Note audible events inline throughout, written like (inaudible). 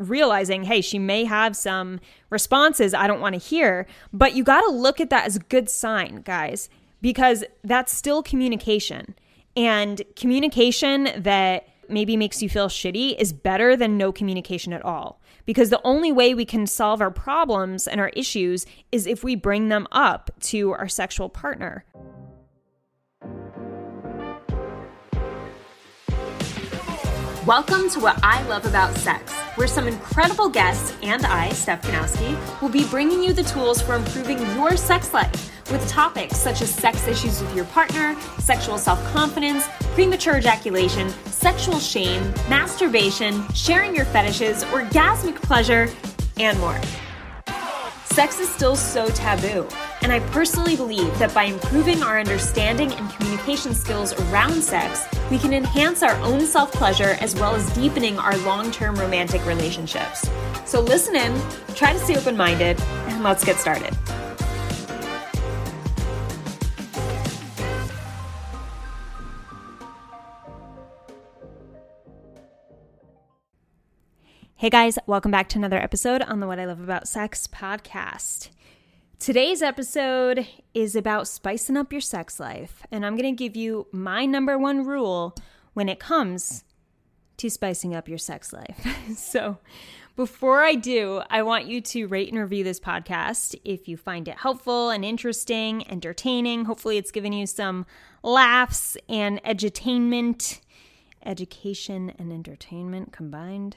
realizing, hey, she may have some responses I don't want to hear, but you got to look at that as a good sign, guys, because that's still communication. And communication that maybe makes you feel shitty is better than no communication at all. Because the only way we can solve our problems and our issues is if we bring them up to our sexual partner. Welcome to What I Love About Sex, where some incredible guests and I, Steph Ganowski, will be bringing you the tools for improving your sex life with topics such as sex issues with your partner, sexual self confidence, premature ejaculation, sexual shame, masturbation, sharing your fetishes, orgasmic pleasure, and more. Sex is still so taboo, and I personally believe that by improving our understanding and communication skills around sex, we can enhance our own self pleasure as well as deepening our long term romantic relationships. So listen in, try to stay open minded, and let's get started. Hey guys, welcome back to another episode on the What I Love About Sex podcast. Today's episode is about spicing up your sex life, and I'm going to give you my number one rule when it comes to spicing up your sex life. (laughs) so, before I do, I want you to rate and review this podcast if you find it helpful and interesting, entertaining. Hopefully, it's given you some laughs and edutainment, education and entertainment combined.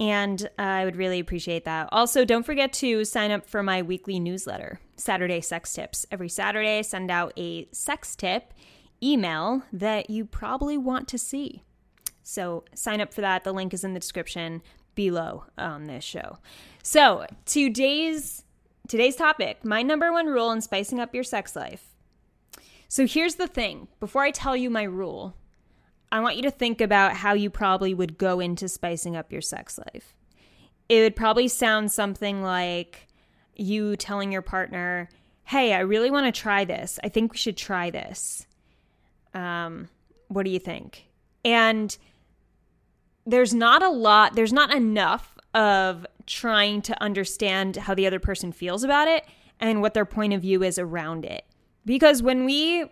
And uh, I would really appreciate that. Also, don't forget to sign up for my weekly newsletter, Saturday Sex Tips. Every Saturday, I send out a sex tip email that you probably want to see. So, sign up for that. The link is in the description below on this show. So, today's today's topic, my number one rule in spicing up your sex life. So, here's the thing. Before I tell you my rule, I want you to think about how you probably would go into spicing up your sex life. It would probably sound something like you telling your partner, Hey, I really want to try this. I think we should try this. Um, what do you think? And there's not a lot, there's not enough of trying to understand how the other person feels about it and what their point of view is around it. Because when we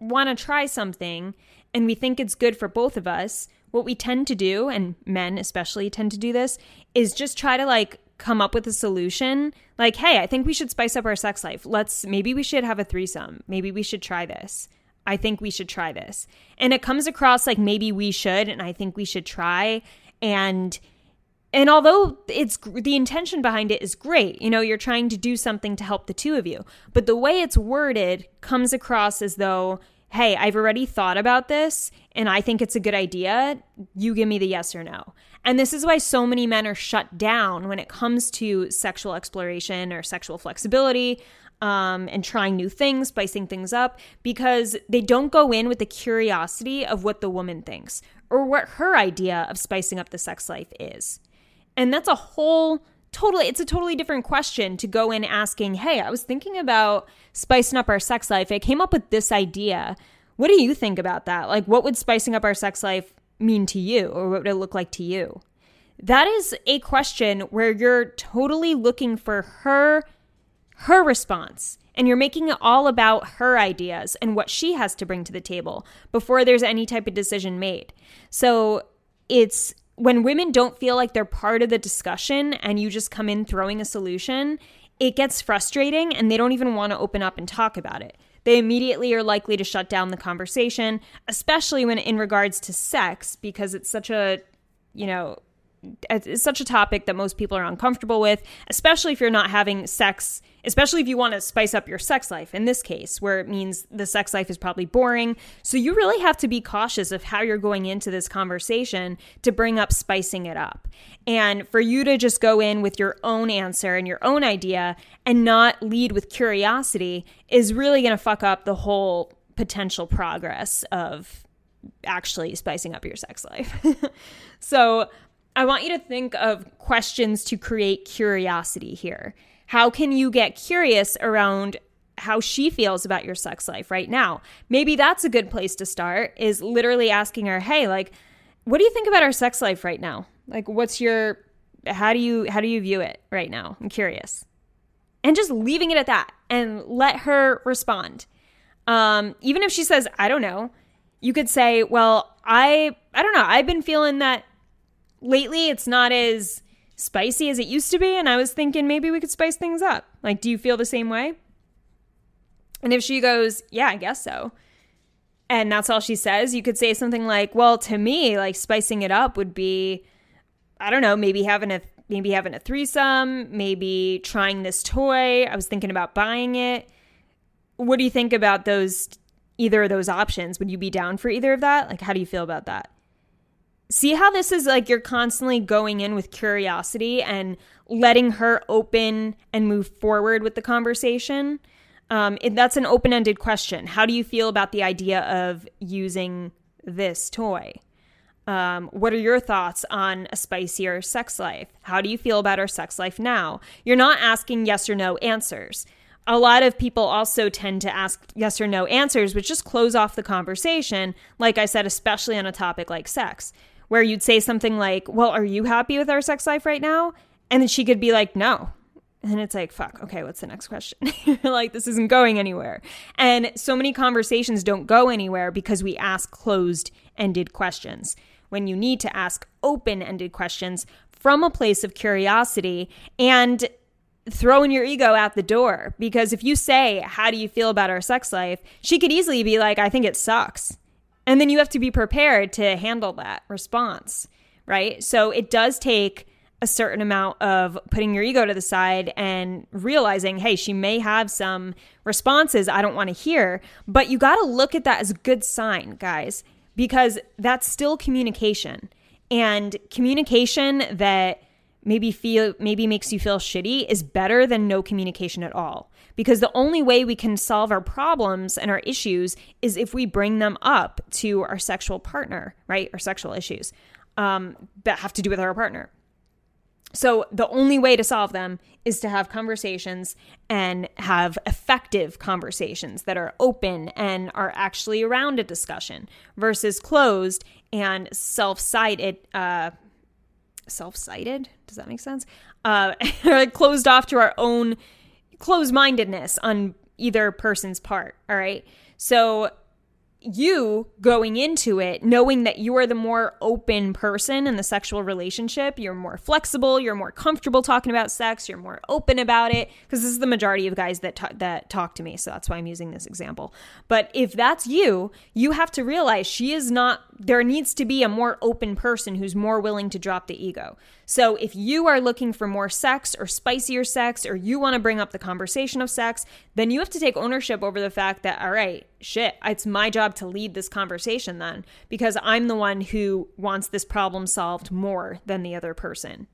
want to try something, and we think it's good for both of us, what we tend to do, and men especially tend to do this, is just try to like come up with a solution. Like, hey, I think we should spice up our sex life. Let's maybe we should have a threesome. Maybe we should try this. I think we should try this. And it comes across like maybe we should, and I think we should try. And and although it's the intention behind it is great, you know, you're trying to do something to help the two of you, but the way it's worded comes across as though hey, I've already thought about this and I think it's a good idea. You give me the yes or no. And this is why so many men are shut down when it comes to sexual exploration or sexual flexibility um, and trying new things, spicing things up, because they don't go in with the curiosity of what the woman thinks or what her idea of spicing up the sex life is. And that's a whole totally it's a totally different question to go in asking hey i was thinking about spicing up our sex life. I came up with this idea. What do you think about that? Like what would spicing up our sex life mean to you or what would it look like to you? That is a question where you're totally looking for her her response and you're making it all about her ideas and what she has to bring to the table before there's any type of decision made. So it's when women don't feel like they're part of the discussion and you just come in throwing a solution, it gets frustrating and they don't even want to open up and talk about it. They immediately are likely to shut down the conversation, especially when in regards to sex, because it's such a, you know, it's such a topic that most people are uncomfortable with, especially if you're not having sex, especially if you want to spice up your sex life in this case, where it means the sex life is probably boring. So you really have to be cautious of how you're going into this conversation to bring up spicing it up. And for you to just go in with your own answer and your own idea and not lead with curiosity is really going to fuck up the whole potential progress of actually spicing up your sex life. (laughs) so I want you to think of questions to create curiosity here. How can you get curious around how she feels about your sex life right now? Maybe that's a good place to start is literally asking her, "Hey, like what do you think about our sex life right now? Like what's your how do you how do you view it right now? I'm curious. And just leaving it at that and let her respond. Um, even if she says, I don't know, you could say, Well, I I don't know, I've been feeling that lately it's not as spicy as it used to be, and I was thinking maybe we could spice things up. Like, do you feel the same way? And if she goes, Yeah, I guess so. And that's all she says, you could say something like, Well, to me, like spicing it up would be, I don't know, maybe having a maybe having a threesome, maybe trying this toy. I was thinking about buying it. What do you think about those either of those options? Would you be down for either of that? Like how do you feel about that? See how this is like you're constantly going in with curiosity and letting her open and move forward with the conversation. Um, that's an open ended question. How do you feel about the idea of using this toy? Um, what are your thoughts on a spicier sex life? How do you feel about our sex life now? You're not asking yes or no answers. A lot of people also tend to ask yes or no answers, which just close off the conversation. Like I said, especially on a topic like sex, where you'd say something like, Well, are you happy with our sex life right now? And then she could be like, No. And it's like, fuck, okay, what's the next question? (laughs) like, this isn't going anywhere. And so many conversations don't go anywhere because we ask closed ended questions when you need to ask open ended questions from a place of curiosity and throwing your ego out the door. Because if you say, How do you feel about our sex life? she could easily be like, I think it sucks. And then you have to be prepared to handle that response, right? So it does take a certain amount of putting your ego to the side and realizing, hey, she may have some responses I don't want to hear, but you got to look at that as a good sign, guys because that's still communication. And communication that maybe feel maybe makes you feel shitty is better than no communication at all. Because the only way we can solve our problems and our issues is if we bring them up to our sexual partner, right? Our sexual issues um, that have to do with our partner. So the only way to solve them is to have conversations and have effective conversations that are open and are actually around a discussion versus closed and self-sided uh self-sided does that make sense? Uh (laughs) closed off to our own closed-mindedness on either person's part all right? So you going into it knowing that you are the more open person in the sexual relationship you're more flexible you're more comfortable talking about sex you're more open about it because this is the majority of guys that ta- that talk to me so that's why I'm using this example. But if that's you you have to realize she is not there needs to be a more open person who's more willing to drop the ego. So if you are looking for more sex or spicier sex or you want to bring up the conversation of sex then you have to take ownership over the fact that all right shit, it's my job to lead this conversation then because I'm the one who wants this problem solved more than the other person.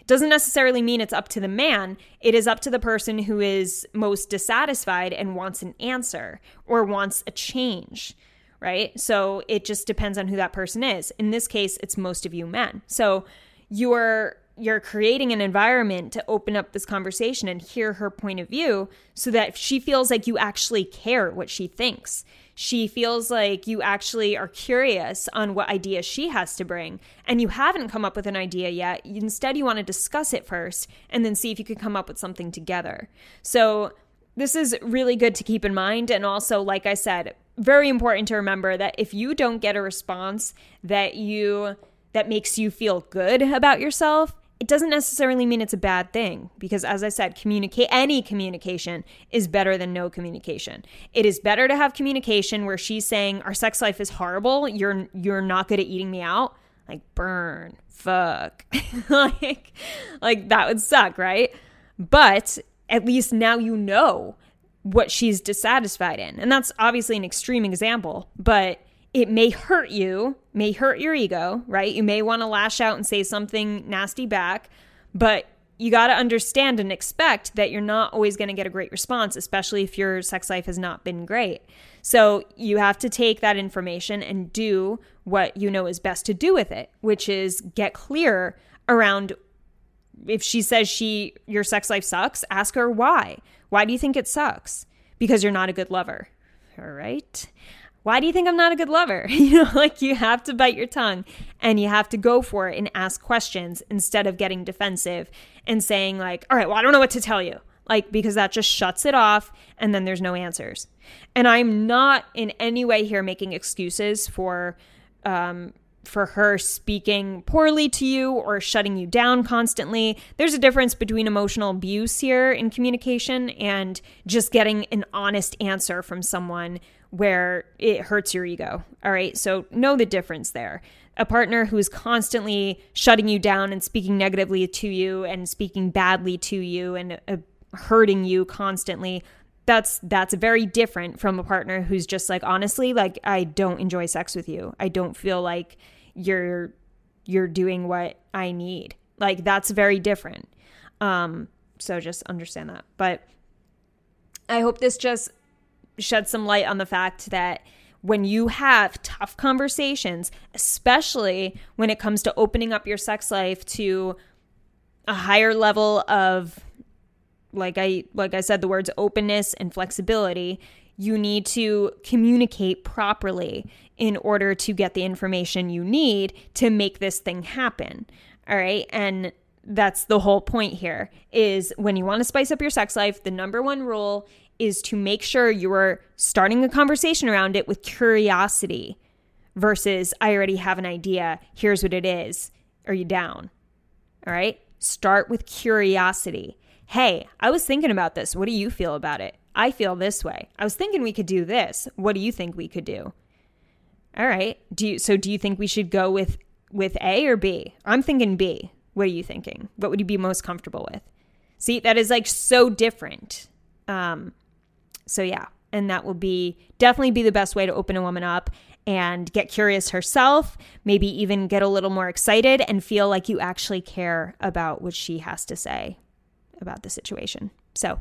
It doesn't necessarily mean it's up to the man, it is up to the person who is most dissatisfied and wants an answer or wants a change. Right? So it just depends on who that person is. In this case, it's most of you men. So you're you're creating an environment to open up this conversation and hear her point of view so that she feels like you actually care what she thinks. She feels like you actually are curious on what idea she has to bring and you haven't come up with an idea yet. Instead, you want to discuss it first and then see if you can come up with something together. So, this is really good to keep in mind. And also, like I said, very important to remember that if you don't get a response that you that makes you feel good about yourself, it doesn't necessarily mean it's a bad thing because as i said communicate any communication is better than no communication. It is better to have communication where she's saying our sex life is horrible. You're you're not good at eating me out. Like burn. Fuck. (laughs) Like like that would suck right? But at least now you know what she's dissatisfied in. And that's obviously an extreme example but it may hurt you, may hurt your ego, right? You may want to lash out and say something nasty back, but you got to understand and expect that you're not always going to get a great response, especially if your sex life has not been great. So you have to take that information and do what you know is best to do with it, which is get clear around if she says she your sex life sucks, ask her why. Why do you think it sucks? Because you're not a good lover. All right. Why do you think I'm not a good lover? (laughs) You know, like you have to bite your tongue and you have to go for it and ask questions instead of getting defensive and saying, like, all right, well, I don't know what to tell you. Like, because that just shuts it off and then there's no answers. And I'm not in any way here making excuses for, um, for her speaking poorly to you or shutting you down constantly. There's a difference between emotional abuse here in communication and just getting an honest answer from someone where it hurts your ego. All right. So know the difference there. A partner who's constantly shutting you down and speaking negatively to you and speaking badly to you and uh, hurting you constantly that's that's very different from a partner who's just like honestly like I don't enjoy sex with you. I don't feel like you're you're doing what I need. Like that's very different. Um so just understand that. But I hope this just shed some light on the fact that when you have tough conversations, especially when it comes to opening up your sex life to a higher level of like I like I said the words openness and flexibility, you need to communicate properly in order to get the information you need to make this thing happen. All right? And that's the whole point here is when you want to spice up your sex life, the number one rule is to make sure you're starting a conversation around it with curiosity versus I already have an idea. Here's what it is. Are you down? All right. Start with curiosity. Hey, I was thinking about this. What do you feel about it? I feel this way. I was thinking we could do this. What do you think we could do? All right. Do you so do you think we should go with with A or B? I'm thinking B. What are you thinking? What would you be most comfortable with? See, that is like so different. Um so yeah, and that will be definitely be the best way to open a woman up and get curious herself, maybe even get a little more excited and feel like you actually care about what she has to say about the situation. So,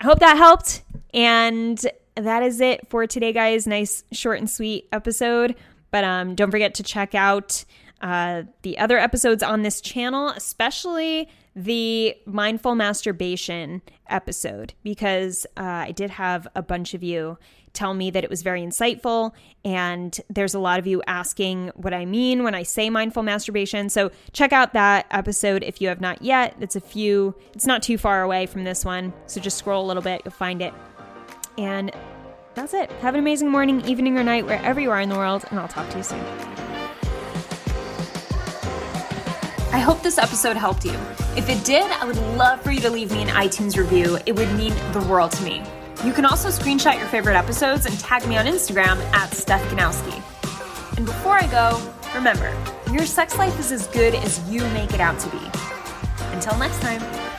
I hope that helped and that is it for today guys. Nice short and sweet episode, but um don't forget to check out uh, the other episodes on this channel, especially the mindful masturbation episode because uh, I did have a bunch of you tell me that it was very insightful. And there's a lot of you asking what I mean when I say mindful masturbation. So check out that episode if you have not yet. It's a few, it's not too far away from this one. So just scroll a little bit, you'll find it. And that's it. Have an amazing morning, evening, or night wherever you are in the world. And I'll talk to you soon. I hope this episode helped you. If it did, I would love for you to leave me an iTunes review. It would mean the world to me. You can also screenshot your favorite episodes and tag me on Instagram at Steph Ganowski. And before I go, remember, your sex life is as good as you make it out to be. Until next time.